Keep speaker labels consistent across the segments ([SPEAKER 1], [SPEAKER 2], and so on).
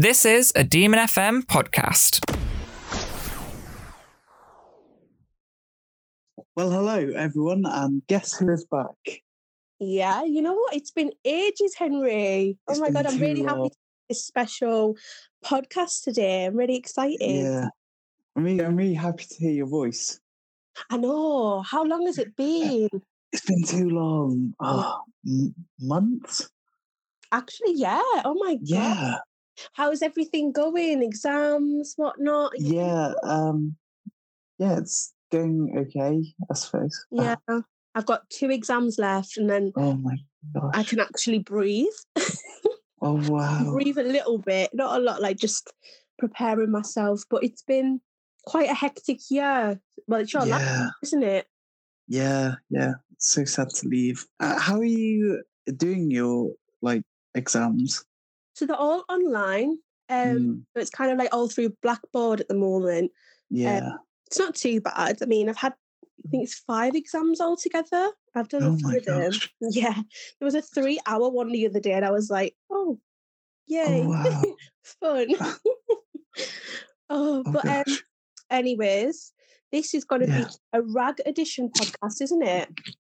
[SPEAKER 1] This is a Demon FM podcast.
[SPEAKER 2] Well, hello everyone, and guess who is back?
[SPEAKER 3] Yeah, you know what? It's been ages, Henry.
[SPEAKER 2] Oh it's
[SPEAKER 3] oh my god, I'm
[SPEAKER 2] too
[SPEAKER 3] really happy to do this special podcast today. I'm really excited.
[SPEAKER 2] Yeah, I'm really, I'm really happy to hear your voice.
[SPEAKER 3] I know. How long has it been?
[SPEAKER 2] It's been too long. Oh, m- months?
[SPEAKER 3] Actually, yeah. Oh my god.
[SPEAKER 2] Yeah,
[SPEAKER 3] How's everything going? Exams, whatnot?
[SPEAKER 2] yeah. Um, yeah, it's going okay, I suppose.
[SPEAKER 3] Yeah. I've got two exams left and then
[SPEAKER 2] Oh my gosh.
[SPEAKER 3] I can actually breathe.
[SPEAKER 2] Oh wow.
[SPEAKER 3] breathe a little bit, not a lot, like just preparing myself. But it's been quite a hectic year. Well, it's your last,
[SPEAKER 2] Yeah,
[SPEAKER 3] isn't it?
[SPEAKER 2] yeah, yeah. It's so sad to leave. Uh, how are you doing your like exams?
[SPEAKER 3] So they're all online. Um,
[SPEAKER 2] Mm,
[SPEAKER 3] so it's kind of like all through Blackboard at the moment.
[SPEAKER 2] yeah.
[SPEAKER 3] It's not too bad. I mean, I've had I think it's five exams altogether. I've done
[SPEAKER 2] Oh
[SPEAKER 3] a few of them. Yeah, there was a three-hour one the other day, and I was like, "Oh, yay,
[SPEAKER 2] wow.
[SPEAKER 3] fun!" oh,
[SPEAKER 2] Oh
[SPEAKER 3] but um, anyways, this is going to
[SPEAKER 2] Yeah.
[SPEAKER 3] be a rag edition podcast, isn't it?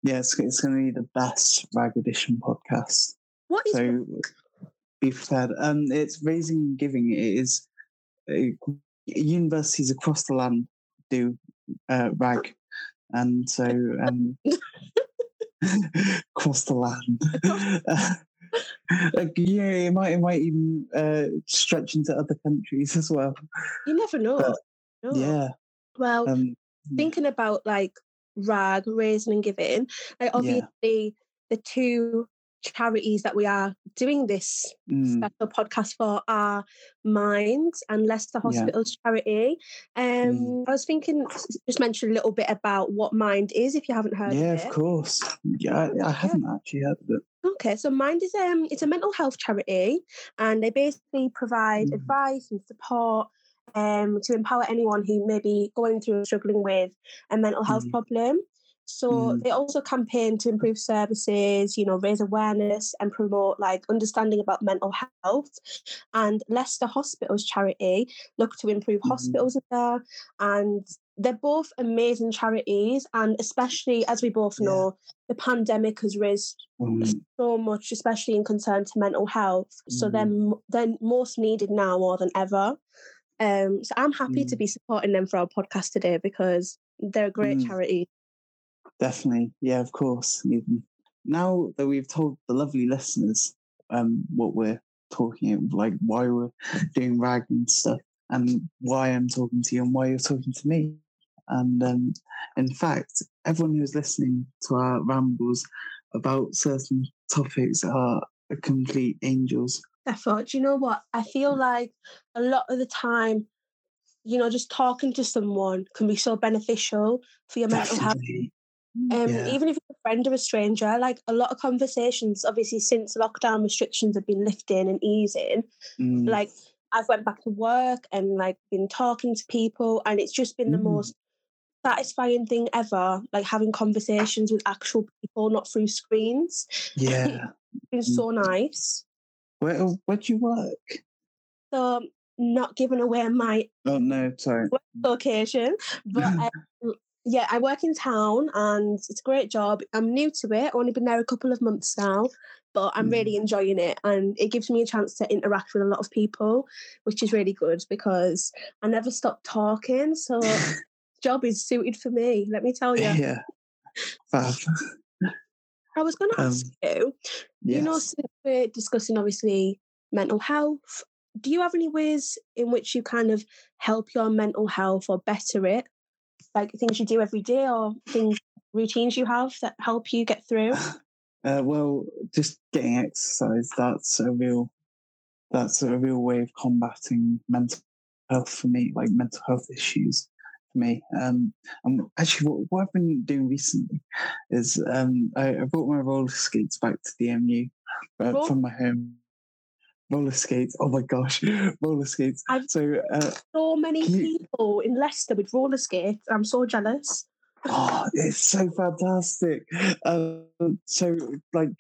[SPEAKER 2] Yeah, it's, it's going to be the best Rag Edition podcast.
[SPEAKER 3] What is
[SPEAKER 2] So be prepared. Um, it's raising and giving. It is uh, universities across the land do uh, rag, and so um, across the land. like, yeah, it might it might even uh, stretch into other countries as well.
[SPEAKER 3] you never know.
[SPEAKER 2] but,
[SPEAKER 3] No.
[SPEAKER 2] Yeah.
[SPEAKER 3] Well,
[SPEAKER 2] Um,
[SPEAKER 3] thinking about like rag raising and giving like obviously the two charities that we are doing this
[SPEAKER 2] mm,
[SPEAKER 3] special podcast for are Mind and leicester
[SPEAKER 2] Yeah.
[SPEAKER 3] hospitals charity um
[SPEAKER 2] Mm.
[SPEAKER 3] i was thinking just mention a little bit about what mind is if you haven't heard
[SPEAKER 2] yeah,
[SPEAKER 3] of
[SPEAKER 2] of course. Yeah, I, I haven't actually heard of it.
[SPEAKER 3] okay so mind is um it's a mental health charity and they basically provide
[SPEAKER 2] Mm.
[SPEAKER 3] advice and support um to empower anyone who may be going through or struggling with a mental health
[SPEAKER 2] Mhm.
[SPEAKER 3] problem so
[SPEAKER 2] Mm.
[SPEAKER 3] they also campaign to improve services you know raise awareness and promote like understanding about mental health and leicester hospitals charity look to improve
[SPEAKER 2] Mhm.
[SPEAKER 3] hospitals there and they're both amazing charities and especially as we both
[SPEAKER 2] Yeah.
[SPEAKER 3] know the pandemic has raised
[SPEAKER 2] Um,
[SPEAKER 3] so much, especially in concern to mental health. So they're
[SPEAKER 2] Mm.
[SPEAKER 3] they're most needed now more than ever. Um, so I'm happy to
[SPEAKER 2] Mm.
[SPEAKER 3] be supporting them for our podcast today because they're a great
[SPEAKER 2] Mm.
[SPEAKER 3] charity.
[SPEAKER 2] Definitely, yeah, of course. Now that we've told the lovely listeners um, what we're talking about, like why we're doing rag and stuff, and why I'm talking to you, and why you're talking to me, and um, in fact, everyone who's listening to our rambles about certain topics are complete angels.
[SPEAKER 3] I thought, do you know what? I feel like a lot of the time, you know, just talking to someone can be so beneficial for your mental health. Um,
[SPEAKER 2] yeah.
[SPEAKER 3] Even if it's a friend or a stranger, like a lot of conversations, obviously, since lockdown restrictions have been lifting and easing,
[SPEAKER 2] Mm,
[SPEAKER 3] like I've went back to work and like been talking to people and it's just been the
[SPEAKER 2] Mm.
[SPEAKER 3] most satisfying thing ever like having conversations with actual people not through screens
[SPEAKER 2] yeah.
[SPEAKER 3] it's been so nice
[SPEAKER 2] Where where do you work?
[SPEAKER 3] so not giving away my
[SPEAKER 2] Oh no, sorry.
[SPEAKER 3] location but um, yeah I work in town and it's a great job. I'm new to it I've only been there a couple of months now but I'm really enjoying it and it gives me a chance to interact with a lot of people which is really good because I never stop talking so job is suited for me let me tell you
[SPEAKER 2] yeah.
[SPEAKER 3] I was going to ask
[SPEAKER 2] Um,
[SPEAKER 3] you you know since we're discussing obviously mental health do you have any ways in which you kind of help your mental health or better it like things you do every day or things routines you have that help you get through
[SPEAKER 2] Uh, well, just getting exercise, that's a real that's a real way of combating mental health for me, like mental health issues for me. Um, and actually, what, what I've been doing recently is um, I, I brought my roller skates back to DMU uh,
[SPEAKER 3] Roll-
[SPEAKER 2] from my home. Roller skates. Oh my gosh, roller skates.
[SPEAKER 3] I've-
[SPEAKER 2] So uh,
[SPEAKER 3] so many
[SPEAKER 2] you-
[SPEAKER 3] people in Leicester with roller skates I'm so jealous
[SPEAKER 2] Oh, it's so fantastic. Um, so like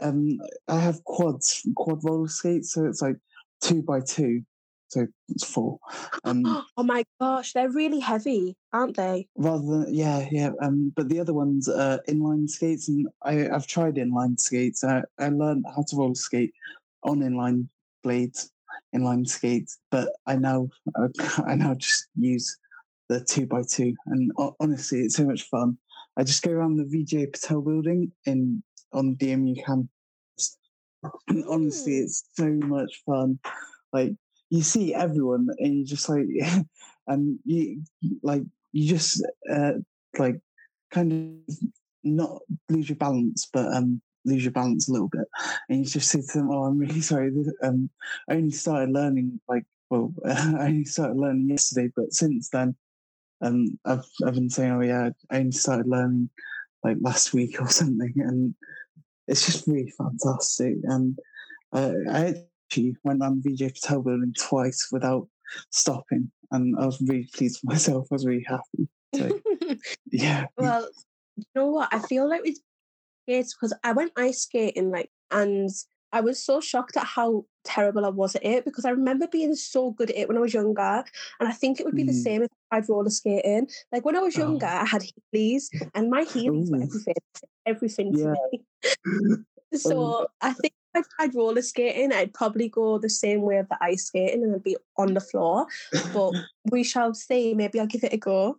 [SPEAKER 2] um I have quads, quad roller skates, so it's like two by two, so it's four. Um,
[SPEAKER 3] oh my gosh, they're really heavy, aren't they?
[SPEAKER 2] rather than yeah, yeah. Um, but the other ones are inline skates, and I I've tried inline skates. I I learned how to roller skate on inline blades, inline skates, but I now I now just use the two by two, and honestly, it's so much fun. I just go around the Vijay Patel building in on DMU campus, and honestly,
[SPEAKER 3] Mm.
[SPEAKER 2] it's so much fun. Like you see everyone, and you just like, and you like you just uh, like kind of not lose your balance, but um lose your balance a little bit, and you just say to them, "Oh, I'm really sorry. Um, I only started learning like well, I only started learning yesterday, but since then, um, I've I've been saying, oh yeah, I only started learning like last week or something, and it's just really fantastic. And uh, I actually went around the Vijay Patel building twice without stopping, and I was really pleased with myself. I was really happy. So yeah,
[SPEAKER 3] well, you know what? I feel like with skates because I went ice skating like, and I was so shocked at how terrible I was at it because I remember being so good at it when I was younger, and I think it would be the
[SPEAKER 2] Mm.
[SPEAKER 3] same if I tried roller skating. Like when I was
[SPEAKER 2] Oh.
[SPEAKER 3] younger, I had heelys, and my heelys were everything, everything to me. So I think if I tried roller skating, I'd probably go the same way of the ice skating, and I'd be on the floor. But we shall see. Maybe I'll give it a go.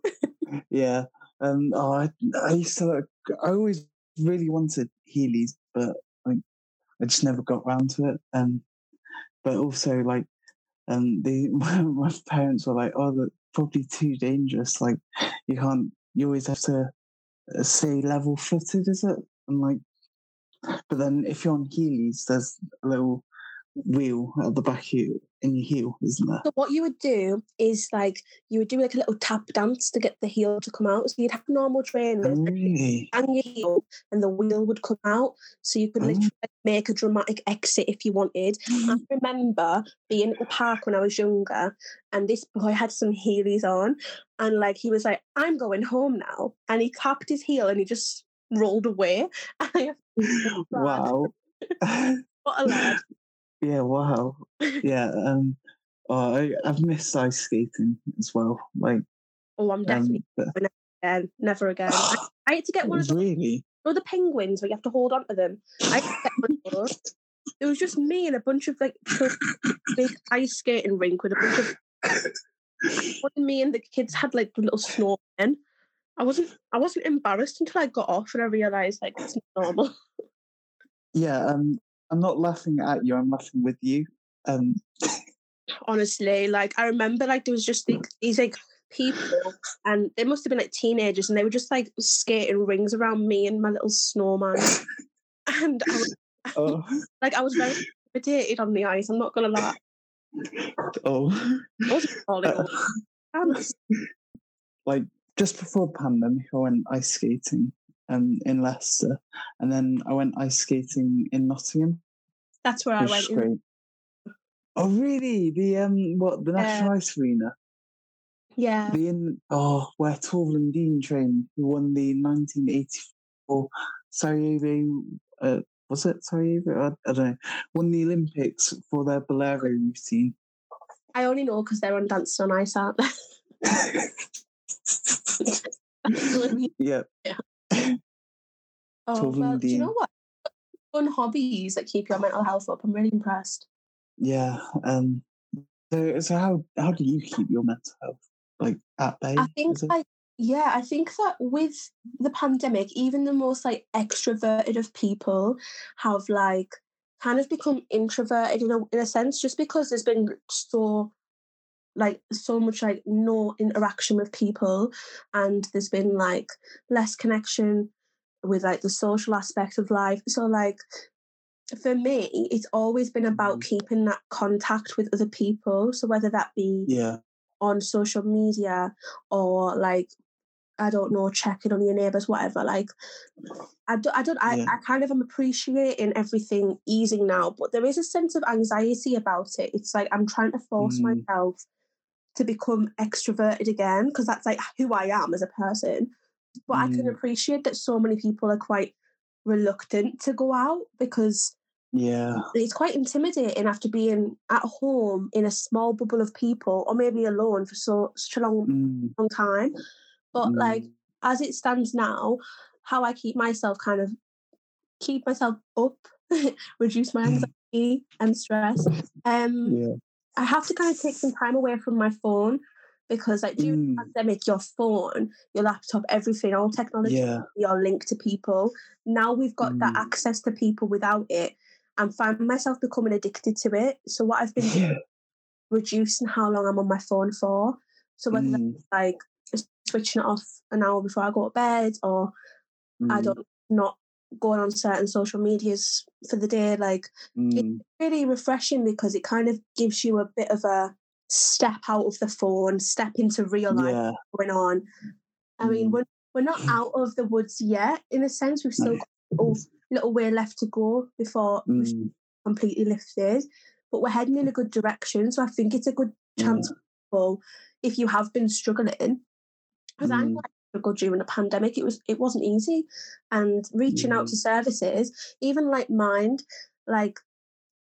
[SPEAKER 2] yeah. Um, oh, I, I used to. I always really wanted Heelys, but like I just never got round to it. Um, but also like, um, the my parents were like, "Oh, that's probably too dangerous. Like, you can't. You always have to uh, stay level footed, is it?" And like, but then if you're on Heelys, there's a little wheel at the back of you in your heel, isn't there?
[SPEAKER 3] So what you would do is like you would do like a little tap dance to get the heel to come out. So you'd have normal trainers
[SPEAKER 2] Oh,
[SPEAKER 3] and your heel, and the wheel would come out. So you could
[SPEAKER 2] Oh.
[SPEAKER 3] literally like, make a dramatic exit if you wanted. I remember being at the park when I was younger, and this boy had some heelys on, and like he was like, "I'm going home now," and he tapped his heel and he just rolled away.
[SPEAKER 2] Wow.
[SPEAKER 3] what a lad!
[SPEAKER 2] Yeah, wow. Yeah, um oh, I, I've missed ice skating as well. Like
[SPEAKER 3] Oh, I'm definitely
[SPEAKER 2] um but-
[SPEAKER 3] again, never again. I, I had to get one of those
[SPEAKER 2] really?
[SPEAKER 3] know the penguins where you have to hold on to them. I get one of those. It was just me and a bunch of like big ice skating rink with a bunch of what me and the kids had like little snowmen. I wasn't I wasn't embarrassed until I got off and I realised like it's not normal.
[SPEAKER 2] Yeah, um I'm not laughing at you, I'm laughing with you. Um
[SPEAKER 3] Honestly, like I remember like there was just like, these like people and they must have been like teenagers and they were just like skating rings around me and my little snowman. and I was
[SPEAKER 2] oh
[SPEAKER 3] like I was very intimidated on the ice. I'm not gonna lie.
[SPEAKER 2] oh Uh, like just before pandemic I went ice skating um in Leicester and then I went ice skating in Nottingham.
[SPEAKER 3] That's where I went.
[SPEAKER 2] great. Oh really? The um what the National Ice Arena?
[SPEAKER 3] Yeah.
[SPEAKER 2] The in oh where Torvill Dean trained, who won the 1984 Sarajevo. Uh, was it Sarajevo? I, I don't know. Won the Olympics for their bolero routine.
[SPEAKER 3] I only know because they're on Dancing on Ice, aren't they?
[SPEAKER 2] yeah.
[SPEAKER 3] yeah.
[SPEAKER 2] Oh,
[SPEAKER 3] well, do you know what? Fun hobbies that keep your mental health up. I'm really impressed.
[SPEAKER 2] Yeah. Um. So, so how how do you keep your mental health like at bay?
[SPEAKER 3] I think like yeah, I think that with the pandemic, even the most like extroverted of people have like kind of become introverted in a in a sense, just because there's been so like so much like no interaction with people and there's been like less connection with like the social aspect of life. So like for me, it's always been about keeping that contact with other people. So whether that be
[SPEAKER 2] yeah.
[SPEAKER 3] on social media or like I don't know, checking on your neighbours, whatever. Like I don't, I don't, I, I kind of am appreciating everything easing now, but there is a sense of anxiety about it. It's like I'm trying to force
[SPEAKER 2] Mm.
[SPEAKER 3] myself to become extroverted again because that's like who I am as a person. But I can
[SPEAKER 2] Mm.
[SPEAKER 3] appreciate that so many people are quite reluctant to go out because
[SPEAKER 2] Yeah.
[SPEAKER 3] it's quite intimidating after being at home in a small bubble of people or maybe alone for so such a long
[SPEAKER 2] Mm,
[SPEAKER 3] long time. But like
[SPEAKER 2] mm,
[SPEAKER 3] as it stands now, how I keep myself kind of keep myself up, reduce my anxiety and stress. Um
[SPEAKER 2] yeah.
[SPEAKER 3] I have to kind of take some time away from my phone because like during
[SPEAKER 2] Mm,
[SPEAKER 3] the pandemic, your phone, your laptop, everything, all technology,
[SPEAKER 2] yeah.
[SPEAKER 3] you're linked to people. Now we've got that
[SPEAKER 2] Mm,
[SPEAKER 3] access to people without it. and find myself becoming addicted to it. So what I've been doing
[SPEAKER 2] Yeah.
[SPEAKER 3] is reducing how long I'm on my phone for. So whether that's
[SPEAKER 2] Mm,
[SPEAKER 3] like switching it off an hour before I go to bed or I
[SPEAKER 2] mm,
[SPEAKER 3] don't not going on certain social medias for the day, like
[SPEAKER 2] mm,
[SPEAKER 3] really refreshing because it kind of gives you a bit of a step out of the phone, step into real life
[SPEAKER 2] yeah.
[SPEAKER 3] going on. I mean,
[SPEAKER 2] Mm.
[SPEAKER 3] we're we're not out of the woods yet, in a sense. We've still got a little, way left to go before
[SPEAKER 2] Mm,
[SPEAKER 3] completely lifted, but we're heading in a good direction. So I think it's a good
[SPEAKER 2] yeah.
[SPEAKER 3] chance for people if you have been struggling. Because I
[SPEAKER 2] Mm,
[SPEAKER 3] quite struggled during the pandemic. It was it wasn't easy, and reaching out to
[SPEAKER 2] mm,
[SPEAKER 3] services, even like Mind, like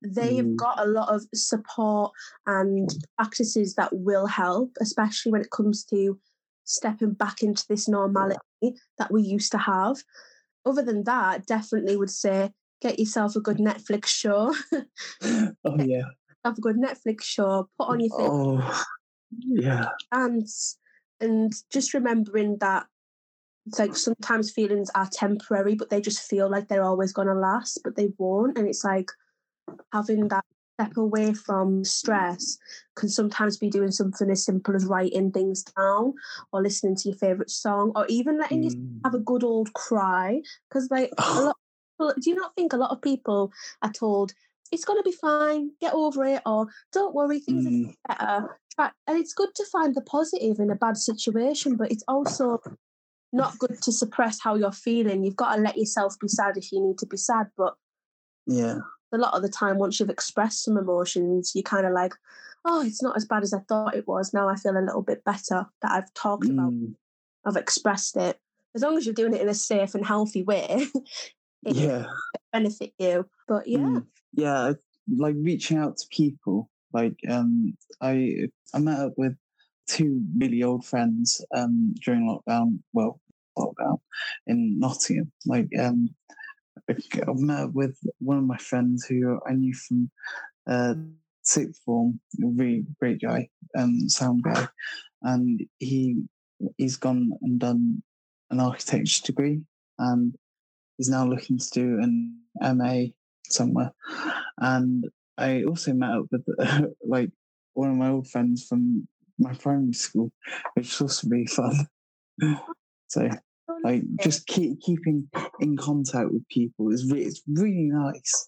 [SPEAKER 3] they've
[SPEAKER 2] mm,
[SPEAKER 3] got a lot of support and practices that will help, especially when it comes to stepping back into this normality that we used to have. Other than that, definitely would say get yourself a good Netflix show.
[SPEAKER 2] oh yeah.
[SPEAKER 3] have a good Netflix show, put on your favorite
[SPEAKER 2] Oh yeah.
[SPEAKER 3] dance, and just remembering that it's like sometimes feelings are temporary, but they just feel like they're always going to last, but they won't. And it's like having that step away from stress can sometimes be doing something as simple as writing things down or listening to your favorite song or even letting yourself
[SPEAKER 2] Mm.
[SPEAKER 3] have a good old cry. Because, like, a lot well, do you not think a lot of people are told it's going to be fine, get over it, or don't worry, things are
[SPEAKER 2] Mm,
[SPEAKER 3] better. And it's good to find the positive in a bad situation, but it's also not good to suppress how you're feeling. You've got to let yourself be sad if you need to be sad. But
[SPEAKER 2] yeah.
[SPEAKER 3] a lot of the time, once you've expressed some emotions, you're kind of like, oh, it's not as bad as I thought it was. Now I feel a little bit better that I've talked about,
[SPEAKER 2] Mm,
[SPEAKER 3] I've expressed it. As long as you're doing it in a safe and healthy way, it
[SPEAKER 2] yeah.
[SPEAKER 3] benefit you. But yeah,
[SPEAKER 2] Mm, yeah. Like reaching out to people. Like um, I I met up with two really old friends um during lockdown. Well, lockdown in Nottingham. Like um, I met with one of my friends who I knew from uh sixth form. Really great guy, um, sound guy, and he he's gone and done an architecture degree and he's now looking to do an MA somewhere. And I also met up with like one of my old friends from my primary school, which was also really fun. so oh, like just keep keeping in contact with people is re- it's really nice.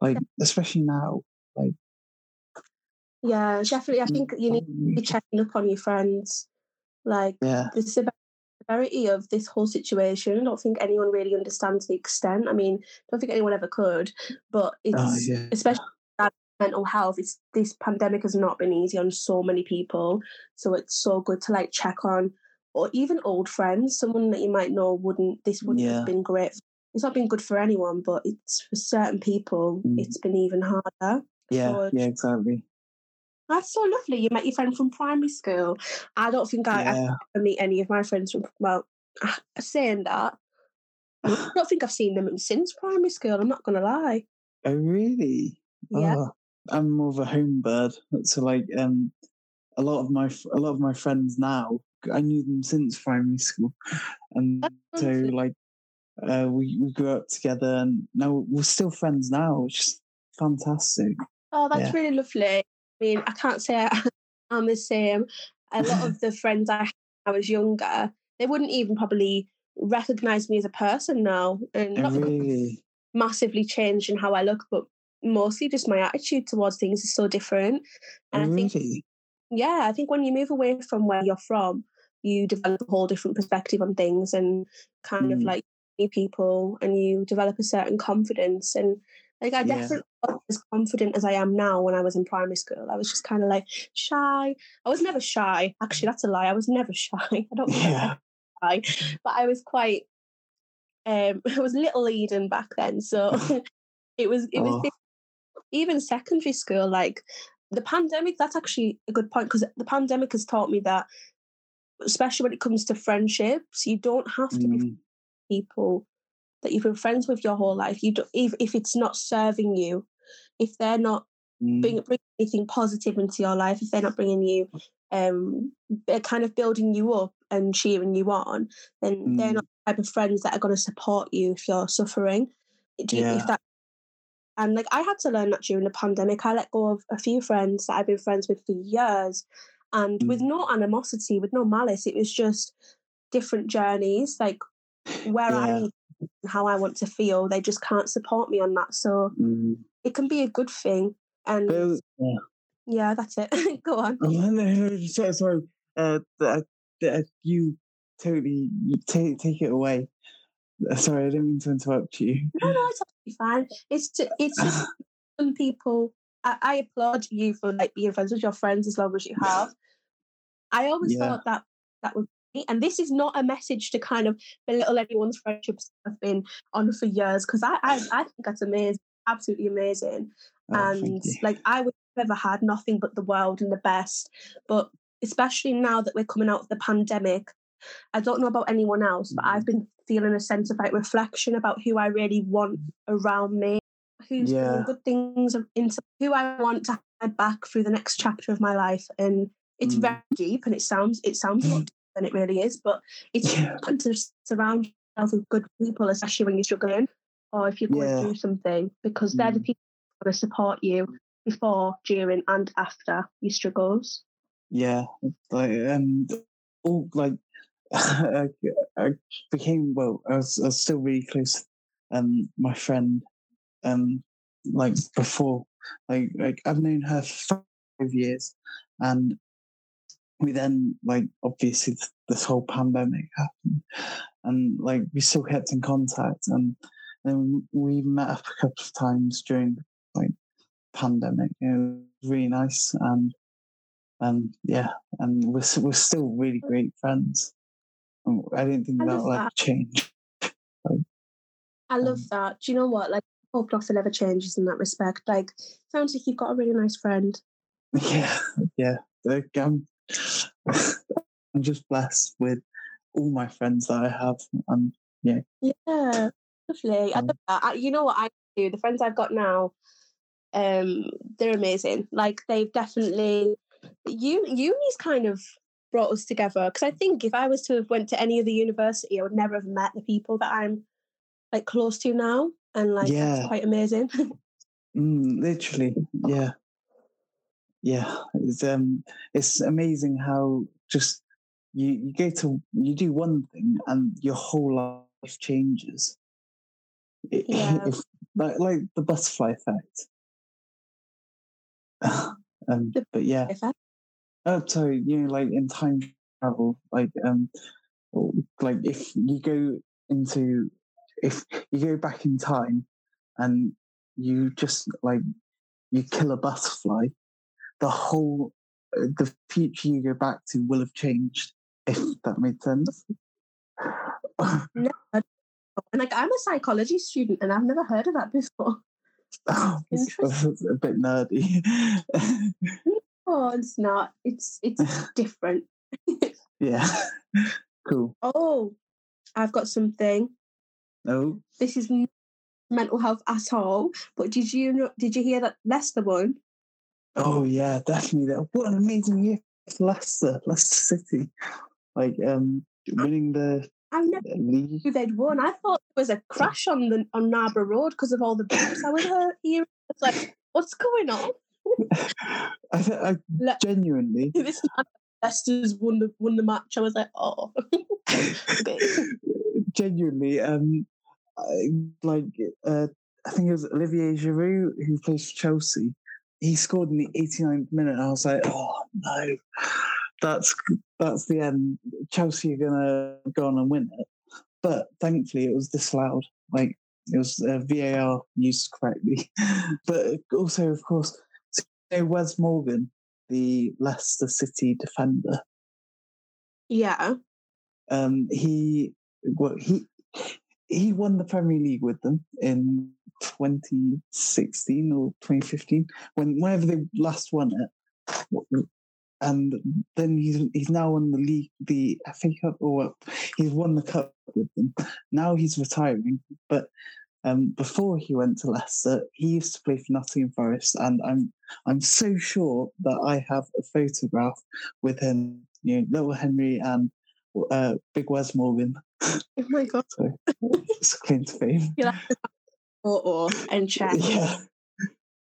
[SPEAKER 2] Like especially now. Like
[SPEAKER 3] yeah, definitely. I think you need to be checking up on your friends. Like
[SPEAKER 2] yeah.
[SPEAKER 3] the severity of this whole situation. I don't think anyone really understands the extent. I mean, I don't think anyone ever could, but it's
[SPEAKER 2] Oh yeah.
[SPEAKER 3] especially mental health. It's this pandemic has not been easy on so many people. So it's so good to like check on or even old friends, someone that you might know wouldn't this wouldn't
[SPEAKER 2] Yeah.
[SPEAKER 3] have been great. It's not been good for anyone, but it's for certain people
[SPEAKER 2] Mm.
[SPEAKER 3] it's been even harder.
[SPEAKER 2] Yeah,
[SPEAKER 3] So
[SPEAKER 2] yeah, exactly.
[SPEAKER 3] That's so lovely. You met your friend from primary school. I don't think I, I
[SPEAKER 2] Yeah.
[SPEAKER 3] ever meet any of my friends from well saying that. I don't think I've seen them since primary school, I'm not gonna lie.
[SPEAKER 2] Oh really?
[SPEAKER 3] Yeah.
[SPEAKER 2] Oh, I'm more of a home bird. So like um a lot of my a lot of my friends now I knew them since primary school. And so like uh we, we grew up together and now we're still friends now, which is fantastic.
[SPEAKER 3] Oh, that's
[SPEAKER 2] Yeah.
[SPEAKER 3] really lovely. I mean, I can't say I'm the same. A lot of the friends I had when I was younger, they wouldn't even probably recognize me as a person now. And
[SPEAKER 2] Oh,
[SPEAKER 3] not
[SPEAKER 2] really?
[SPEAKER 3] massively changed in how I look, but mostly just my attitude towards things is so different. And I think yeah, I think when you move away from where you're from, you develop a whole different perspective on things and kind of
[SPEAKER 2] Mm.
[SPEAKER 3] like meet people and you develop a certain confidence. And like I
[SPEAKER 2] Yeah.
[SPEAKER 3] definitely wasn't as confident as I am now when I was in primary school. I was just kind of like shy. I was never shy. Actually, that's a lie. I was never shy. I don't think
[SPEAKER 2] Yeah.
[SPEAKER 3] shy, but I was quite um I was little Eden back then. So It was it was
[SPEAKER 2] Oh.
[SPEAKER 3] even secondary school, like the pandemic, that's actually a good point because the pandemic has taught me that especially when it comes to friendships, you don't have to be
[SPEAKER 2] Mm,
[SPEAKER 3] people that you've been friends with your whole life. You don't, if if it's not serving you, if they're not
[SPEAKER 2] mm,
[SPEAKER 3] bring, bring anything positive into your life, if they're not bringing you, um, they're kind of building you up and cheering you on, then they're
[SPEAKER 2] Mm.
[SPEAKER 3] not the type of friends that are going to support you if you're suffering. Do you,
[SPEAKER 2] Yeah.
[SPEAKER 3] If that and like I had to learn that during the pandemic. I let go of a few friends that I've been friends with for years, and with
[SPEAKER 2] Mm.
[SPEAKER 3] no animosity, with no malice. It was just different journeys, like where I
[SPEAKER 2] Yeah.
[SPEAKER 3] and how I want to feel. They just can't support me on that. So
[SPEAKER 2] mm.
[SPEAKER 3] it can be a good thing. And
[SPEAKER 2] was- yeah.
[SPEAKER 3] yeah, that's it. Go on.
[SPEAKER 2] Oh, sorry. Uh, you totally you take take it away. Uh, Sorry, I didn't mean to interrupt you.
[SPEAKER 3] No, no, it's absolutely fine. It's ju- it's just some people. I, I applaud you for like being friends with your friends as long as you have. I always
[SPEAKER 2] Yeah.
[SPEAKER 3] thought that that would be, and this is not a message to kind of belittle anyone's friendships have been on for years because I, I I think that's amazing, absolutely amazing.
[SPEAKER 2] Oh,
[SPEAKER 3] and like I would have ever had nothing but the world and the best. But especially now that we're coming out of the pandemic, I don't know about anyone else, but I've been feeling a sense of like reflection about who I really want around me, who's
[SPEAKER 2] Yeah.
[SPEAKER 3] doing good things into who I want to have back through the next chapter of my life. And it's
[SPEAKER 2] Mm.
[SPEAKER 3] very deep and it sounds it sounds a lot than it really is, but it's
[SPEAKER 2] Yeah.
[SPEAKER 3] important to surround yourself with good people, especially when you're struggling or if you're going
[SPEAKER 2] Yeah.
[SPEAKER 3] through something, because they're the
[SPEAKER 2] Mm.
[SPEAKER 3] people going to support you before, during, and after your struggles.
[SPEAKER 2] Yeah, like um, all like I, I became well. I was, I was still really close. Um, my friend, um, like before, like like I've known her five years, and we then like obviously this whole pandemic happened, and like we still kept in contact, and then we met up a couple of times during like pandemic. It was really nice, and and yeah, and we're we're still really great friends. I didn't think
[SPEAKER 3] I
[SPEAKER 2] that would like change.
[SPEAKER 3] I love
[SPEAKER 2] Um,
[SPEAKER 3] that. Do you know what? Like, hope nothing ever changes in that respect. Like, sounds like you've got a really nice friend.
[SPEAKER 2] Yeah, yeah. Like, I'm I'm just blessed with all my friends that I have, and
[SPEAKER 3] Yeah, Yeah, lovely. I
[SPEAKER 2] Um.
[SPEAKER 3] I, you know what I do? The friends I've got now, um, they're amazing. Like, they've definitely uni, uni's kind of brought us together. Because I think if I was to have went to any other university, I would never have met the people that I'm like close to now, and like
[SPEAKER 2] Yeah.
[SPEAKER 3] that's quite amazing.
[SPEAKER 2] mm, literally, yeah, yeah. It's um, it's amazing how just you you go to you do one thing and your whole life changes.
[SPEAKER 3] Yeah.
[SPEAKER 2] If, like like the butterfly effect. um,
[SPEAKER 3] The
[SPEAKER 2] but yeah, Oh, sorry, you know, like in time travel, like um, like if you go into if you go back in time and you just like you kill a butterfly, the whole uh, the future you go back to will have changed. If that made sense.
[SPEAKER 3] no, like I'm a psychology student, and I've never heard of that before.
[SPEAKER 2] Oh, it's, a bit nerdy.
[SPEAKER 3] Oh, it's not. It's it's different.
[SPEAKER 2] yeah, cool.
[SPEAKER 3] Oh, I've got something.
[SPEAKER 2] Oh,
[SPEAKER 3] This is mental health at all. But did you know? Did you hear that Leicester won?
[SPEAKER 2] Oh yeah, definitely. That what an amazing year for Leicester, Leicester City, like um winning the
[SPEAKER 3] I never
[SPEAKER 2] league.
[SPEAKER 3] knew they'd won. I thought there was a crash on the on Narborough Road because of all the beeps I was hear- hearing. It's like, what's going on?
[SPEAKER 2] I, I
[SPEAKER 3] Le-
[SPEAKER 2] genuinely,
[SPEAKER 3] this Leicester's won the won the match. I was like, oh,
[SPEAKER 2] genuinely, um, I, like uh, I think it was Olivier Giroud who plays for Chelsea. He scored in the 89th minute. And I was like, oh no, that's that's the end. Chelsea are gonna go on and win it. But thankfully, it was disallowed. Like it was uh, VAR used correctly. but also, of course, so Wes Morgan, the Leicester City defender.
[SPEAKER 3] yeah.
[SPEAKER 2] Um, he well, he he won the Premier League with them in 2016 or 2015 when whenever they last won it. And then he's he's now won the league, the FA Cup, or he's won the cup with them. Now he's retiring, but um, before he went to Leicester, he used to play for Nottingham Forest, and I'm I'm so sure that I have a photograph with him, you know, little Henry and uh, Big Wes Morgan.
[SPEAKER 3] Oh my god!
[SPEAKER 2] So it's claim to fame.
[SPEAKER 3] You'll have to photo and check.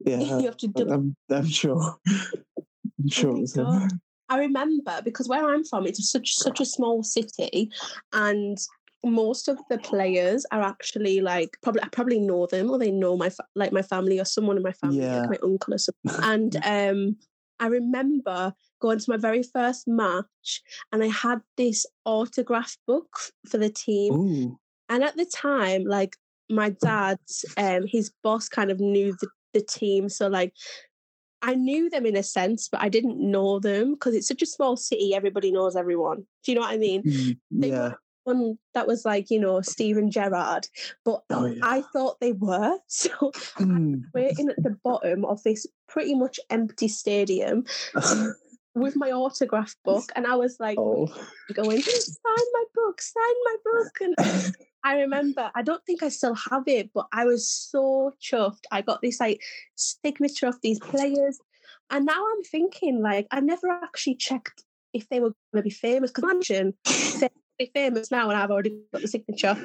[SPEAKER 2] Yeah, yeah.
[SPEAKER 3] you have to double.
[SPEAKER 2] I'm, I'm sure. I'm sure
[SPEAKER 3] my
[SPEAKER 2] it was him.
[SPEAKER 3] God. I remember because where I'm from, it's such such a small city, and most of the players are actually like probably I probably know them or they know my fa- like my family or someone in my family,
[SPEAKER 2] Yeah.
[SPEAKER 3] like my uncle or something. And um, I remember going to my very first match, and I had this autograph book for the team.
[SPEAKER 2] Ooh,
[SPEAKER 3] And at the time, like my dad, um, his boss kind of knew the, the team. So like I knew them in a sense, but I didn't know them because it's such a small city, everybody knows everyone. Do you know what I mean?
[SPEAKER 2] mm,
[SPEAKER 3] They
[SPEAKER 2] yeah.
[SPEAKER 3] one that was like, you know, Steven Gerrard. But
[SPEAKER 2] Oh, yeah.
[SPEAKER 3] I thought they were. So
[SPEAKER 2] Mm.
[SPEAKER 3] waiting at the bottom of this pretty much empty stadium with my autograph book. And I was like,
[SPEAKER 2] oh,
[SPEAKER 3] going, sign my book, sign my book. And I remember, I don't think I still have it, but I was so chuffed. I got this like signature of these players. And now I'm thinking, like, I never actually checked if they were going to be famous. Because imagine they're famous now and I've already got the signature.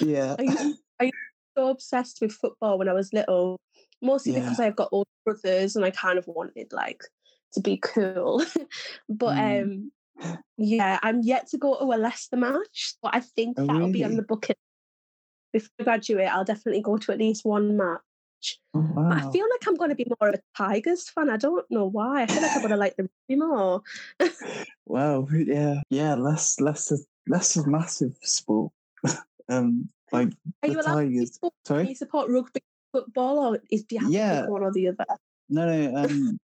[SPEAKER 2] yeah.
[SPEAKER 3] I used, I used so obsessed with football when I was little, mostly
[SPEAKER 2] Yeah.
[SPEAKER 3] because I've got older brothers and I kind of wanted like to be cool. but
[SPEAKER 2] Mm.
[SPEAKER 3] um yeah, I'm yet to go to a Leicester match, but I think
[SPEAKER 2] Oh,
[SPEAKER 3] that'll be on the bucket. Before I graduate, I'll definitely go to at least one match.
[SPEAKER 2] Oh, wow.
[SPEAKER 3] I feel like I'm going to be more of a Tigers fan. I don't know why. I feel like I'm going to like them more.
[SPEAKER 2] Wow. Yeah. Yeah. Less, less, less of massive sport. um, like
[SPEAKER 3] Are
[SPEAKER 2] the
[SPEAKER 3] you allowed to
[SPEAKER 2] Tigers.
[SPEAKER 3] support, do
[SPEAKER 2] Sorry.
[SPEAKER 3] you support rugby, football, or is do you have
[SPEAKER 2] Yeah.
[SPEAKER 3] one or the other?
[SPEAKER 2] No, no. Um,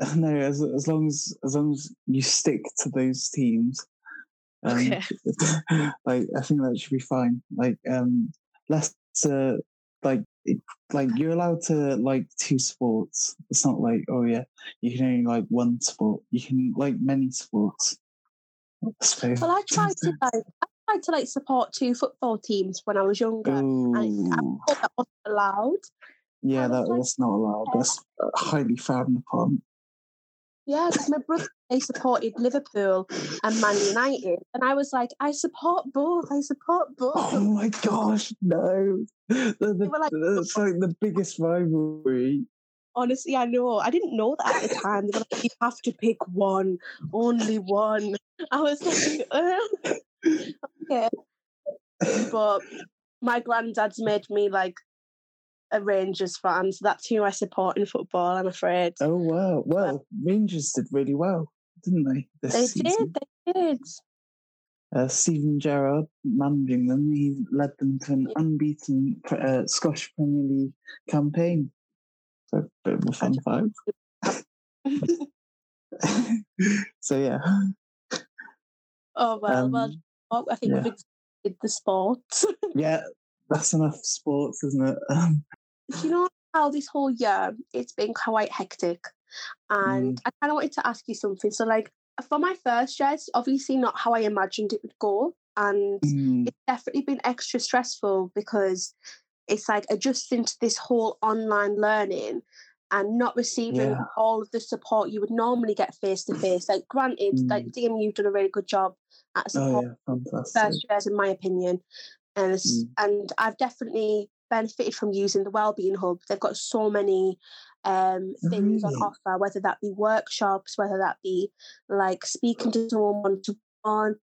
[SPEAKER 2] no. As as long as as long as you stick to those teams. Um,
[SPEAKER 3] Okay.
[SPEAKER 2] like I think that should be fine. Like um, Leicester, like it, like you're allowed to like two sports. It's not like oh yeah, you can only like one sport. You can like many sports.
[SPEAKER 3] Well, I tried to like I tried to like support two football teams when I was younger. and I
[SPEAKER 2] Ooh,
[SPEAKER 3] that wasn't allowed.
[SPEAKER 2] yeah,
[SPEAKER 3] I was like,
[SPEAKER 2] that's not allowed. That's highly frowned upon.
[SPEAKER 3] Yeah, because my brother they supported Liverpool and Man United, and I was like, I support both. I support both.
[SPEAKER 2] Oh my gosh, no! The, the,
[SPEAKER 3] were like-
[SPEAKER 2] it's like the biggest rivalry.
[SPEAKER 3] Honestly, I know. I didn't know that at the time. They were like, you have to pick one, only one. I was like, uh, okay. But my granddad's made me like a Rangers fan, so that's who I support in football. I'm afraid
[SPEAKER 2] Oh wow! Well, Rangers did really well, didn't they? This
[SPEAKER 3] they
[SPEAKER 2] season?
[SPEAKER 3] did. They did.
[SPEAKER 2] Uh, Steven Gerrard managing them, he led them to an unbeaten uh, Scottish Premier League campaign. So a bit of a fun fact. so yeah,
[SPEAKER 3] Oh well, well.
[SPEAKER 2] um,
[SPEAKER 3] oh, I think
[SPEAKER 2] yeah.
[SPEAKER 3] we've exceeded the sports.
[SPEAKER 2] yeah, that's enough sports, isn't it? Um,
[SPEAKER 3] Do you know how this whole year it's been quite hectic? And
[SPEAKER 2] Mm.
[SPEAKER 3] I kind of wanted to ask you something. So, like, for my first year, it's obviously not how I imagined it would go. And
[SPEAKER 2] mm,
[SPEAKER 3] it's definitely been extra stressful because it's like adjusting to this whole online learning and not receiving
[SPEAKER 2] Yeah.
[SPEAKER 3] all of the support you would normally get face to face. Like, granted, like
[SPEAKER 2] Mm.
[SPEAKER 3] DM, you've done a really good job at
[SPEAKER 2] oh yeah,
[SPEAKER 3] first years, in my opinion. And
[SPEAKER 2] Mm.
[SPEAKER 3] and I've definitely benefited from using the Wellbeing Hub. They've got so many um, things on offer, whether that be workshops, whether that be like speaking to someone one to one.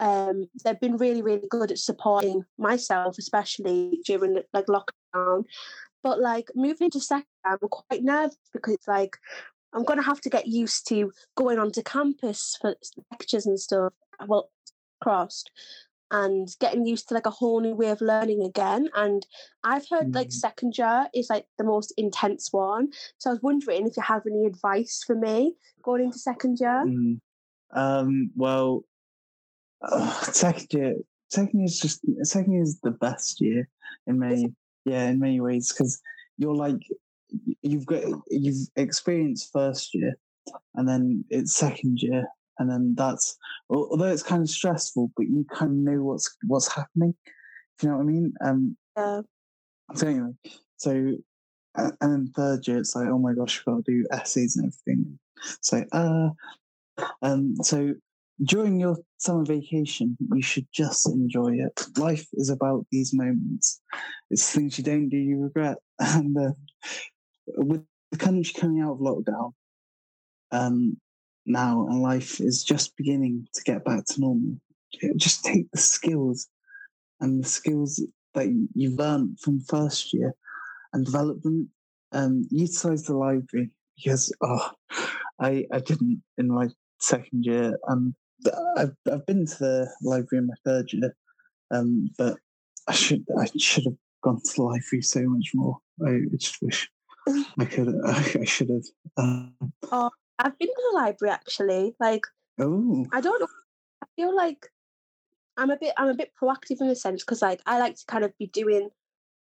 [SPEAKER 3] Um, they've been really, really good at supporting myself, especially during like lockdown. But like moving into second, I'm quite nervous because it's like I'm gonna have to get used to going onto campus for lectures and stuff. Well, crossed and getting used to like a whole new way of learning again. And I've heard like
[SPEAKER 2] Mm.
[SPEAKER 3] second year is like the most intense one. So I was wondering if you have any advice for me going into second year.
[SPEAKER 2] Mm. Um, well, second year, second year is just second year is the best year in many yeah, in many ways, because you're like you've got you've experienced first year, and then it's second year, and then that's although it's kind of stressful, but you kind of know what's what's happening. Do you know what I mean? Um,
[SPEAKER 3] Yeah.
[SPEAKER 2] so anyway, so and then third year, it's like, oh my gosh, we've got to do essays and everything. So, uh, um, so during your summer vacation, you should just enjoy it. Life is about these moments. It's things you don't do, you regret. And uh, with the country coming out of lockdown um, now, and life is just beginning to get back to normal, just take the skills and the skills that you've learned from first year and develop them. Um, utilize the library because oh, I I didn't in my second year, and I've I've been to the library in my third year, um, but I should I should have gone to the library so much more. I just wish I could. I, I should have. Um,
[SPEAKER 3] I've been to the library actually. Like
[SPEAKER 2] oh,
[SPEAKER 3] I don't know. I feel like I'm a bit I'm a bit proactive in a sense because like I like to kind of be doing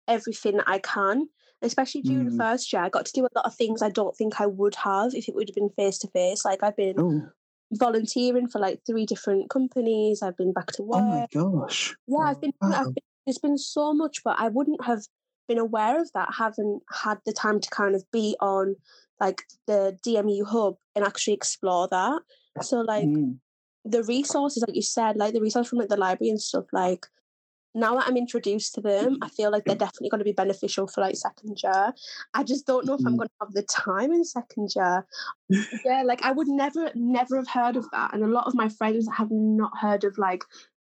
[SPEAKER 3] everything I can. Especially during
[SPEAKER 2] Mm.
[SPEAKER 3] the first year, I got to do a lot of things I don't think I would have if it would have been face to face. Like I've been
[SPEAKER 2] oh,
[SPEAKER 3] volunteering for like three different companies. I've been back to work.
[SPEAKER 2] oh my gosh!
[SPEAKER 3] Yeah, I've been,
[SPEAKER 2] Wow.
[SPEAKER 3] I've been. There's been so much, but I wouldn't have been aware of that. Haven't had the time to kind of be on like the DMU hub and actually explore that. So like
[SPEAKER 2] Mm,
[SPEAKER 3] the resources, like you said, like the resource from like the library and stuff, like now that I'm introduced to them, I feel like they're definitely going to be beneficial for like second year. I just don't know if I'm
[SPEAKER 2] Mm.
[SPEAKER 3] going to have the time in second year. yeah, like I would never, never have heard of that, and a lot of my friends have not heard of like,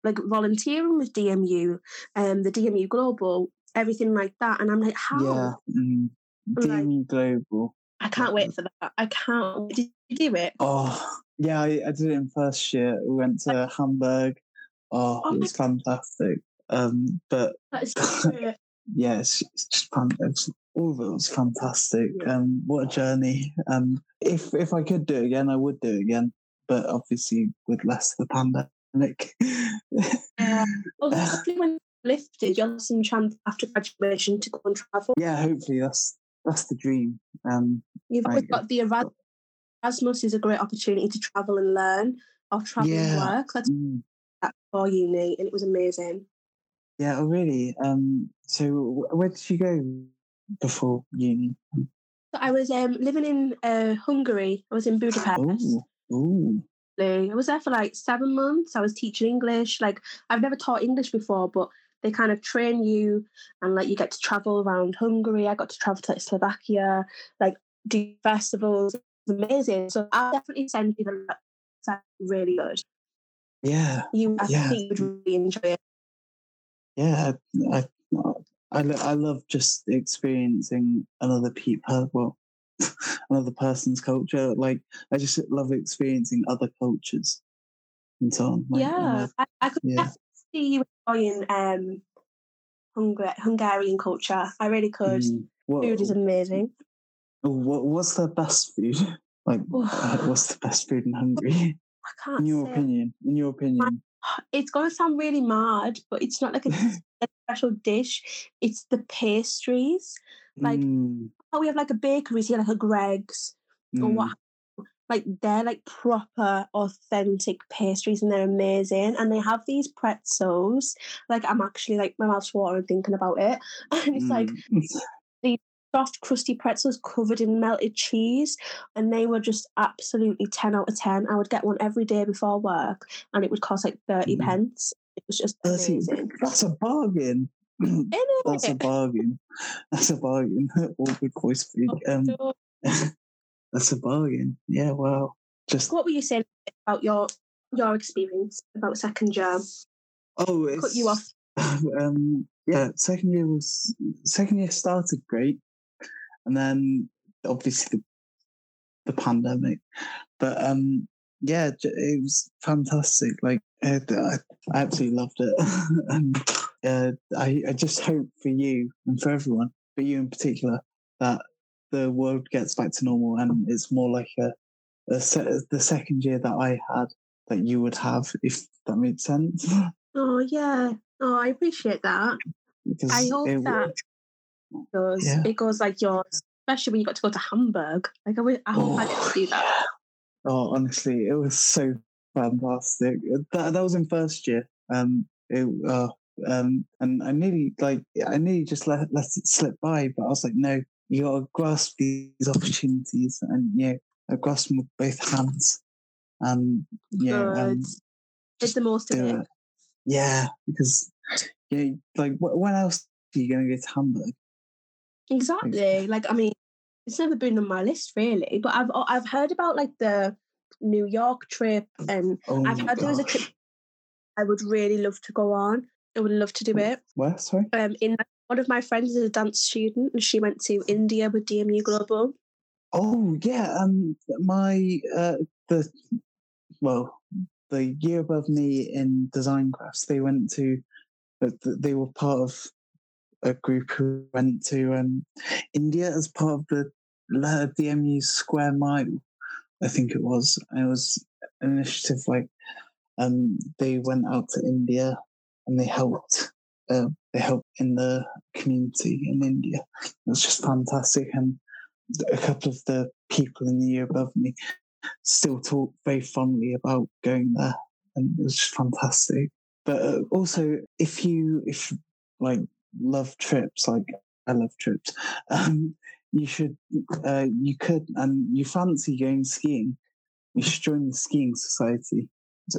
[SPEAKER 3] like volunteering with DMU, um, the DMU Global, everything like that, and I'm like, how?
[SPEAKER 2] yeah, mm,
[SPEAKER 3] Like-
[SPEAKER 2] Global.
[SPEAKER 3] I can't wait for that. I can't. Did you do it?
[SPEAKER 2] Oh, yeah, I, I did it in first year. We went to Hamburg. Oh,
[SPEAKER 3] Oh
[SPEAKER 2] it was fantastic. Um, but
[SPEAKER 3] That is so great.
[SPEAKER 2] yeah, it's, it's just. It's, all of it was fantastic. Um, what a journey. Um, if if I could do it again, I would do it again. But obviously, with less of the pandemic.
[SPEAKER 3] Yeah. Well, when lifted, you'll have some chance after graduation to go and travel.
[SPEAKER 2] yeah, hopefully that's that's the dream. Um,
[SPEAKER 3] You've always got the Eras- Erasmus is a great opportunity to travel and learn or travel
[SPEAKER 2] Yeah.
[SPEAKER 3] and work. That's
[SPEAKER 2] mm,
[SPEAKER 3] that for uni, and it was amazing.
[SPEAKER 2] yeah, oh, really. Um, so where did you go before uni?
[SPEAKER 3] So I was um, living in uh, Hungary. I was in Budapest.
[SPEAKER 2] Oh, oh,
[SPEAKER 3] I was there for like seven months. I was teaching English. Like I've never taught English before, but they kind of train you and like you get to travel around Hungary. I got to travel to like, Slovakia, like do festivals. It was amazing. So I'll definitely send you the. That's really good.
[SPEAKER 2] yeah.
[SPEAKER 3] You I
[SPEAKER 2] Yeah.
[SPEAKER 3] think you'd really enjoy it.
[SPEAKER 2] yeah, I, I, I love just experiencing another people, well, another person's culture. Like, I just love experiencing other cultures and so on. Like,
[SPEAKER 3] yeah.
[SPEAKER 2] uh,
[SPEAKER 3] I, I could
[SPEAKER 2] yeah.
[SPEAKER 3] You enjoying um Hungar- Hungarian culture. I really could.
[SPEAKER 2] mm, what,
[SPEAKER 3] Food is amazing.
[SPEAKER 2] what, what's the best food? Like, uh, what's the best food in Hungary?
[SPEAKER 3] I can't
[SPEAKER 2] In your opinion? In your opinion?
[SPEAKER 3] It's going to sound really mad, but it's not like a, a special dish. It's the pastries. like,
[SPEAKER 2] Mm,
[SPEAKER 3] Oh, we have like a bakery here, like a Greggs or
[SPEAKER 2] mm,
[SPEAKER 3] what. Like they're like proper authentic pastries and they're amazing. And they have these pretzels. Like I'm actually like my mouth's watering thinking about it. And it's like
[SPEAKER 2] mm.
[SPEAKER 3] soft, crusty pretzels covered in melted cheese, and they were just absolutely 10 out of 10. I would get one every day before work, and it would cost like 30
[SPEAKER 2] Mm.
[SPEAKER 3] pence. It was just amazing.
[SPEAKER 2] That's a bargain. That's a bargain. That's a bargain. Awkward voice food. Um,
[SPEAKER 3] So,
[SPEAKER 2] that's a bargain. Yeah, wow. Just
[SPEAKER 3] what were you saying about your your experience about second year?
[SPEAKER 2] oh, it's,
[SPEAKER 3] Cut you off.
[SPEAKER 2] Um, yeah, second year was second year started great, and then obviously the the pandemic, but um, yeah, it was fantastic. Like I, I I absolutely loved it, and uh, I I just hope for you and for everyone, for you in particular, that the world gets back to normal and it's more like a, a se- the second year that I had that you would have, if that makes sense.
[SPEAKER 3] Oh yeah. Oh, I appreciate that.
[SPEAKER 2] because
[SPEAKER 3] I hope
[SPEAKER 2] it,
[SPEAKER 3] that goes
[SPEAKER 2] Yeah.
[SPEAKER 3] it goes like yours, especially when you got to go to Hamburg. Like I, wi- I hope I get to do that.
[SPEAKER 2] Oh, honestly, it was so fantastic. That that was in first year. Um, it, uh, um, and I nearly like I nearly just let let it slip by, but I was like, no, you got to grasp these opportunities, and yeah, I grasped them with both hands, and yeah, um,
[SPEAKER 3] Good. Did the most of it.
[SPEAKER 2] it. Yeah, because yeah, like wh- when else are you going to go to Hamburg?
[SPEAKER 3] Exactly. Like I mean, it's never been on my list really, but I've I've heard about like the New York trip, and
[SPEAKER 2] Oh
[SPEAKER 3] I've heard there was a trip I would really love to go on. I would love to do it.
[SPEAKER 2] Where? Sorry.
[SPEAKER 3] Um, in one of my friends is a dance student, and she went to India with DMU Global.
[SPEAKER 2] Oh yeah, um, my uh, the well, the year above me in design crafts, they went to, uh, they were part of a group who went to um, India as part of the DMU Square Mile, I think it was. And it was an initiative like, um, they went out to India and they helped. Uh, they helped in the community in India. It was just fantastic, and a couple of the people in the year above me still talk very fondly about going there, and it was just fantastic. But uh, also, if you if like love trips, like I love trips, um, you should uh, you could and you fancy going skiing, you should join the skiing society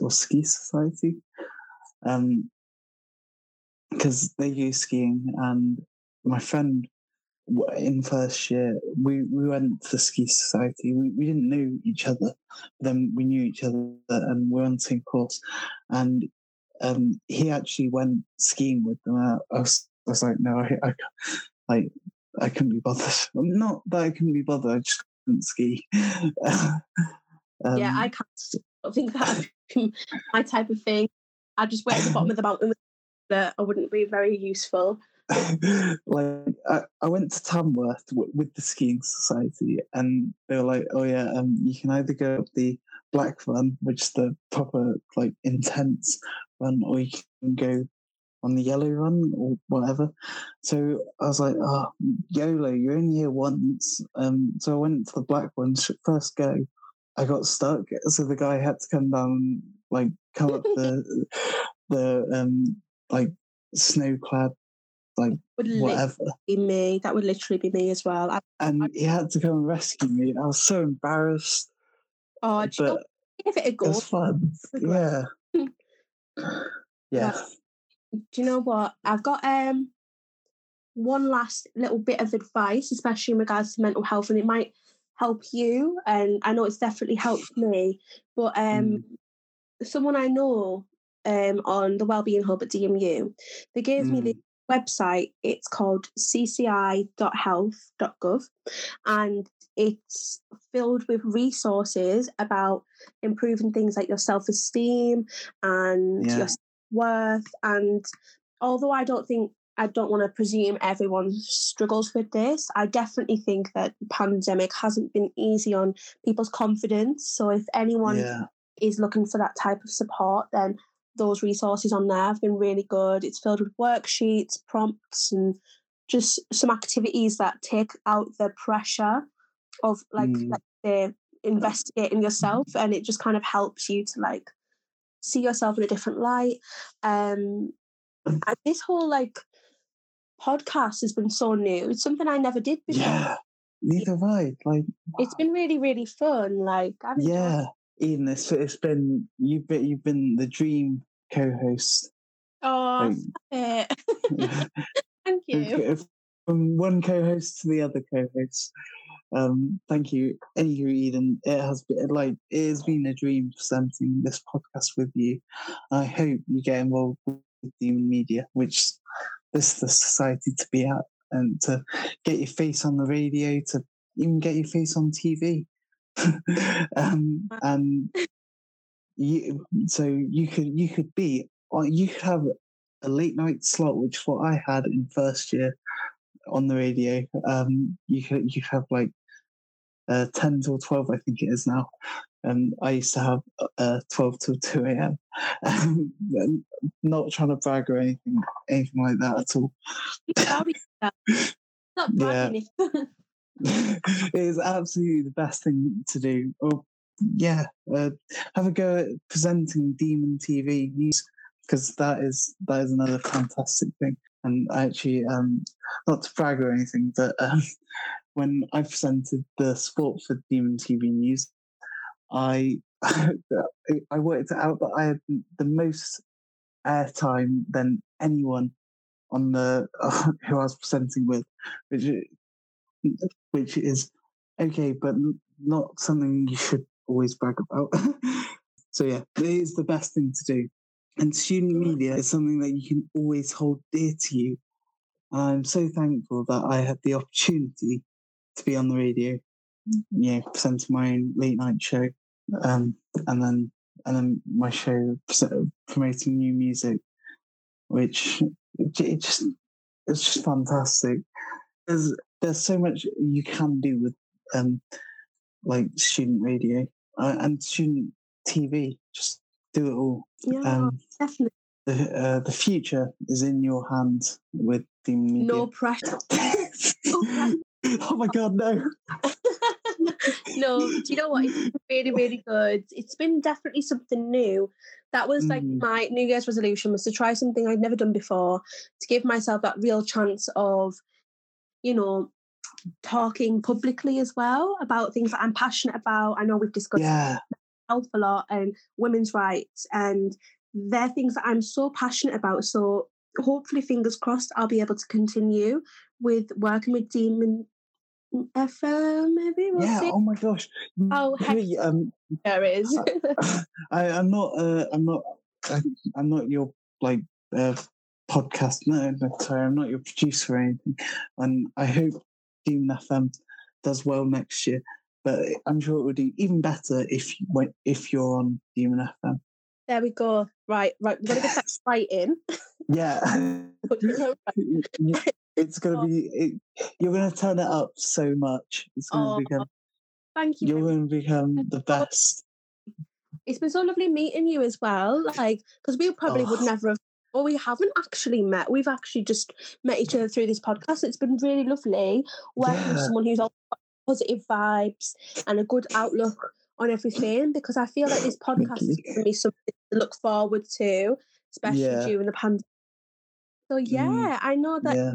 [SPEAKER 2] or ski society, um, because they go skiing and my friend in first year, we, we went to the ski society. We, we didn't know each other, then we knew each other and we were on the same course. And um, he actually went skiing with them. I, I, was, I was like, no, I, I, can't- like, I couldn't be bothered. Not that I couldn't be bothered, I just couldn't ski.
[SPEAKER 3] yeah,
[SPEAKER 2] Um,
[SPEAKER 3] I can't I think that my type of thing. I just wait at the bottom of the mountain. with- That I wouldn't be very useful.
[SPEAKER 2] like I, I went to Tamworth w- with the skiing society, and they were like, "Oh yeah, um, you can either go up the black run, which is the proper like intense run, or you can go on the yellow run or whatever." So I was like, "Oh, YOLO, you're only here once." Um, so I went to the black one first go. I got stuck, so the guy had to come down, like come up the the um like snow clad like whatever.
[SPEAKER 3] be me. That would literally be me as well. I,
[SPEAKER 2] And he had to come and rescue me. I was so embarrassed,
[SPEAKER 3] oh, do you know,
[SPEAKER 2] but
[SPEAKER 3] give it a
[SPEAKER 2] it
[SPEAKER 3] go.
[SPEAKER 2] was fun. Yeah. Yeah.
[SPEAKER 3] do you know what? I've got um one last little bit of advice, especially in regards to mental health, and it might help you. And I know it's definitely helped me. But um someone I know um on the Wellbeing Hub at DMU, they gave me the website. It's called cci.health.gov and it's filled with resources about improving things like your self-esteem and
[SPEAKER 2] Yeah.
[SPEAKER 3] your worth and although i don't think i don't want to presume everyone struggles with this i definitely think that the pandemic hasn't been easy on people's confidence so if anyone
[SPEAKER 2] Yeah.
[SPEAKER 3] is looking for that type of support then those resources on there have been really good it's filled with worksheets prompts and just some activities that take out the pressure of like
[SPEAKER 2] Mm.
[SPEAKER 3] let's say investigating yourself and it just kind of helps you to like see yourself in a different light um and this whole like podcast has been so new it's something i never did before
[SPEAKER 2] Yeah. Neither have I. Like,
[SPEAKER 3] it's been really really fun like I've
[SPEAKER 2] yeah. Eden, it's, it's been you've been you've been the dream co-host.
[SPEAKER 3] oh
[SPEAKER 2] Like,
[SPEAKER 3] it. thank you
[SPEAKER 2] from one co-host to the other co-host. Um, thank you. Anywho, Eden, it has been like it has been a dream presenting this podcast with you. I hope you get involved with Demon Media, which this is the society to be at, and to get your face on the radio, to even get your face on TV. um, and you, so you could you could be you could have a late night slot, which is what I had in first year on the radio. Um, you could you could have like uh, ten till twelve, I think it is now. And I used to have uh, twelve till two a.m. Um, not trying to brag or anything, anything like that at all.
[SPEAKER 3] Be- Not
[SPEAKER 2] Yeah. it is absolutely the best thing to do. Or yeah, uh, have a go at presenting Demon TV news because that is that is another fantastic thing. And I actually, um, not to brag or anything, but um, when I presented the sport for Demon TV News, I I worked out that I had the most airtime than anyone on the who I was presenting with, which which is okay, but not something you should always brag about. so yeah, it is the best thing to do. And student media is something that you can always hold dear to you. I'm so thankful that I had the opportunity to be on the radio, you know, presenting my own late night show, um, and then and then my show promoting new music, which it just it's just fantastic. There's there's so much you can do with um like student radio uh, and student TV. Just do it all.
[SPEAKER 3] Yeah,
[SPEAKER 2] Um,
[SPEAKER 3] definitely.
[SPEAKER 2] the uh, the future is in your hands with the media.
[SPEAKER 3] No pressure.
[SPEAKER 2] oh my god, no!
[SPEAKER 3] no, do you know what? It's been really, really good. It's been definitely something new. That was like
[SPEAKER 2] Mm.
[SPEAKER 3] my New Year's resolution was to try something I'd never done before, to give myself that real chance of, you know, talking publicly as well about things that I'm passionate about. I know we've discussed
[SPEAKER 2] Yeah,
[SPEAKER 3] health a lot and women's rights and they're things that I'm so passionate about. So hopefully, fingers crossed, I'll be able to continue with working with Demon FM. Maybe we'll
[SPEAKER 2] yeah.
[SPEAKER 3] see
[SPEAKER 2] Oh my gosh.
[SPEAKER 3] how
[SPEAKER 2] Hey, um,
[SPEAKER 3] there is.
[SPEAKER 2] I, I'm not. Uh, I'm not. I, I'm not your like uh, podcast. No, no, sorry, I'm not your producer or anything. And I hope Demon FM does well next year. But I'm sure it would do even better if you went if you're on Demon FM.
[SPEAKER 3] there we go. Right, right. We're gonna get that right in.
[SPEAKER 2] Yeah.
[SPEAKER 3] Put it on right.
[SPEAKER 2] You- it's gonna be. It, you're gonna turn it up so much. It's gonna
[SPEAKER 3] Oh,
[SPEAKER 2] become.
[SPEAKER 3] Thank you.
[SPEAKER 2] You're gonna become the best.
[SPEAKER 3] it's been so lovely meeting you as well. Like, because we probably would
[SPEAKER 2] Oh.
[SPEAKER 3] never have, or we haven't actually met. We've actually just met each other through this podcast. It's been really lovely working with someone who's all positive vibes and a good outlook on everything. Because I feel like this podcast is going to be something to look forward to, especially
[SPEAKER 2] Yeah.
[SPEAKER 3] during the pandemic. So mm. yeah, I know that
[SPEAKER 2] Yeah.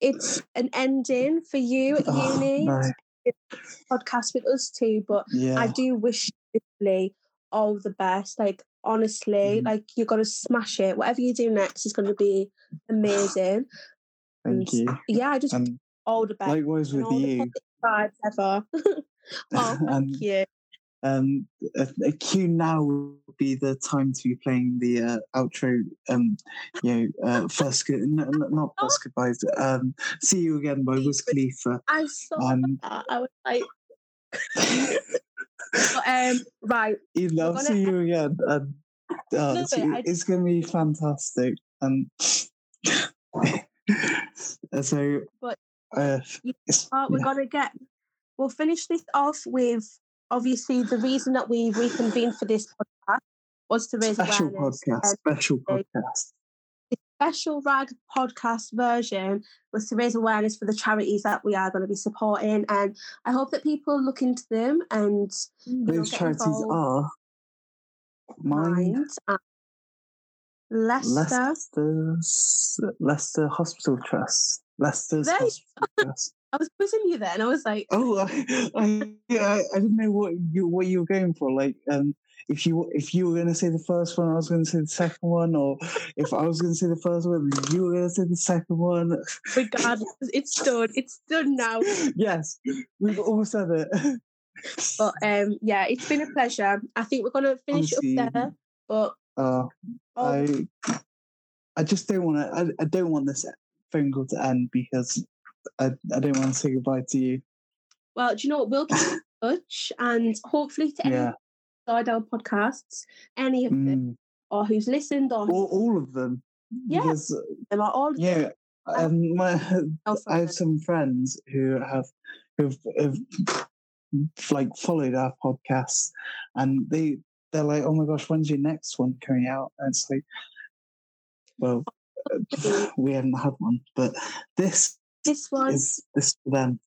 [SPEAKER 3] it's an ending for you at
[SPEAKER 2] Oh,
[SPEAKER 3] uni.
[SPEAKER 2] no.
[SPEAKER 3] Podcast with us too, but
[SPEAKER 2] Yeah.
[SPEAKER 3] I do wish you all the best. Like honestly,
[SPEAKER 2] Mm.
[SPEAKER 3] like you're gonna smash it. Whatever you do next is gonna be amazing.
[SPEAKER 2] Thank
[SPEAKER 3] and
[SPEAKER 2] you.
[SPEAKER 3] Yeah, I just
[SPEAKER 2] And
[SPEAKER 3] all the best.
[SPEAKER 2] likewise with you.
[SPEAKER 3] vibes ever. oh, thank you.
[SPEAKER 2] um, a, a cue now would be the time to be playing the uh, outro. Um, you know, uh, first good, no, no, not first goodbyes. Um, see you again by Wiz Khalifa.
[SPEAKER 3] I saw
[SPEAKER 2] Um,
[SPEAKER 3] that. I was like, but, um, right.
[SPEAKER 2] Ian, I'll
[SPEAKER 3] gonna
[SPEAKER 2] see you again. And, uh, it's,
[SPEAKER 3] I-
[SPEAKER 2] it's going to be fantastic. And so,
[SPEAKER 3] But
[SPEAKER 2] uh, it's,
[SPEAKER 3] Uh, we're
[SPEAKER 2] yeah.
[SPEAKER 3] gonna get. We'll finish this off with obviously the reason that we reconvened for this podcast was to raise
[SPEAKER 2] special
[SPEAKER 3] awareness.
[SPEAKER 2] podcast. Special podcast.
[SPEAKER 3] Special rag podcast version was to raise awareness for the charities that we are going to be supporting, and I hope that people look into them and
[SPEAKER 2] Those charities are Mind,
[SPEAKER 3] Mind Leicester.
[SPEAKER 2] Leicester's, Leicester Hospital Trust. Leicester's
[SPEAKER 3] There
[SPEAKER 2] Hospital Trust.
[SPEAKER 3] I was quizzing you then. I was like,
[SPEAKER 2] Oh, I, I, I, I didn't know what you what you were going for. Like, um, if you if you were going to say the first one, I was going to say the second one, or if I was going to say the first one, you were going to say the second one.
[SPEAKER 3] regardless, it's done. It's done now.
[SPEAKER 2] yes, we've all said it.
[SPEAKER 3] But um, yeah, it's been a pleasure. I think we're going to finish
[SPEAKER 2] Honestly,
[SPEAKER 3] up there. But
[SPEAKER 2] Uh,
[SPEAKER 3] all
[SPEAKER 2] I I just don't want to. I, I don't want this phone call to end because I, I don't want to say goodbye to you.
[SPEAKER 3] Well, do you know what? We'll keep in touch and hopefully to
[SPEAKER 2] Yeah,
[SPEAKER 3] our podcasts, any of them,
[SPEAKER 2] mm,
[SPEAKER 3] or who's listened or
[SPEAKER 2] all, all of them.
[SPEAKER 3] Yeah.
[SPEAKER 2] Because
[SPEAKER 3] them or all
[SPEAKER 2] yeah, um, my,
[SPEAKER 3] Oh,
[SPEAKER 2] I have some friends who have who've, have like followed our podcasts, and they they're like, "Oh my gosh, when's your next one coming out?" And it's like, well, uh, we haven't had one, but this
[SPEAKER 3] This one,
[SPEAKER 2] is this for them.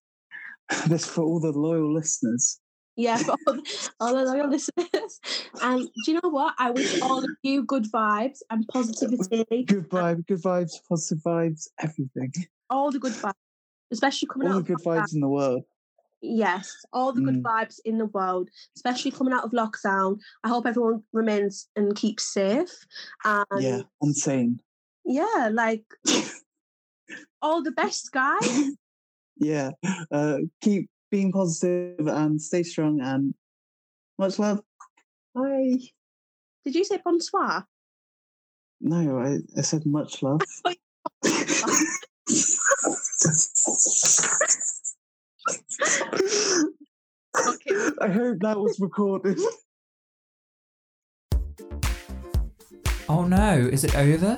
[SPEAKER 2] This for all the loyal listeners.
[SPEAKER 3] Yeah, for all, all the loyal listeners. And do you know what? I wish all of you good vibes and positivity,
[SPEAKER 2] Good vibe, good vibes, positive vibes, everything.
[SPEAKER 3] all the good vibes, especially coming
[SPEAKER 2] All
[SPEAKER 3] out
[SPEAKER 2] the good
[SPEAKER 3] lockdown.
[SPEAKER 2] vibes in the world.
[SPEAKER 3] Yes, all the good
[SPEAKER 2] Mm.
[SPEAKER 3] vibes in the world, especially coming out of lockdown. I hope everyone remains and keeps safe. And
[SPEAKER 2] Yeah, insane.
[SPEAKER 3] yeah, like all the best, guys.
[SPEAKER 2] Yeah. Uh, keep being positive and stay strong and much love. Bye.
[SPEAKER 3] Did you say bonsoir?
[SPEAKER 2] No, I, I said much love.
[SPEAKER 3] Okay.
[SPEAKER 2] I hope that was recorded.
[SPEAKER 1] Oh no, is it over?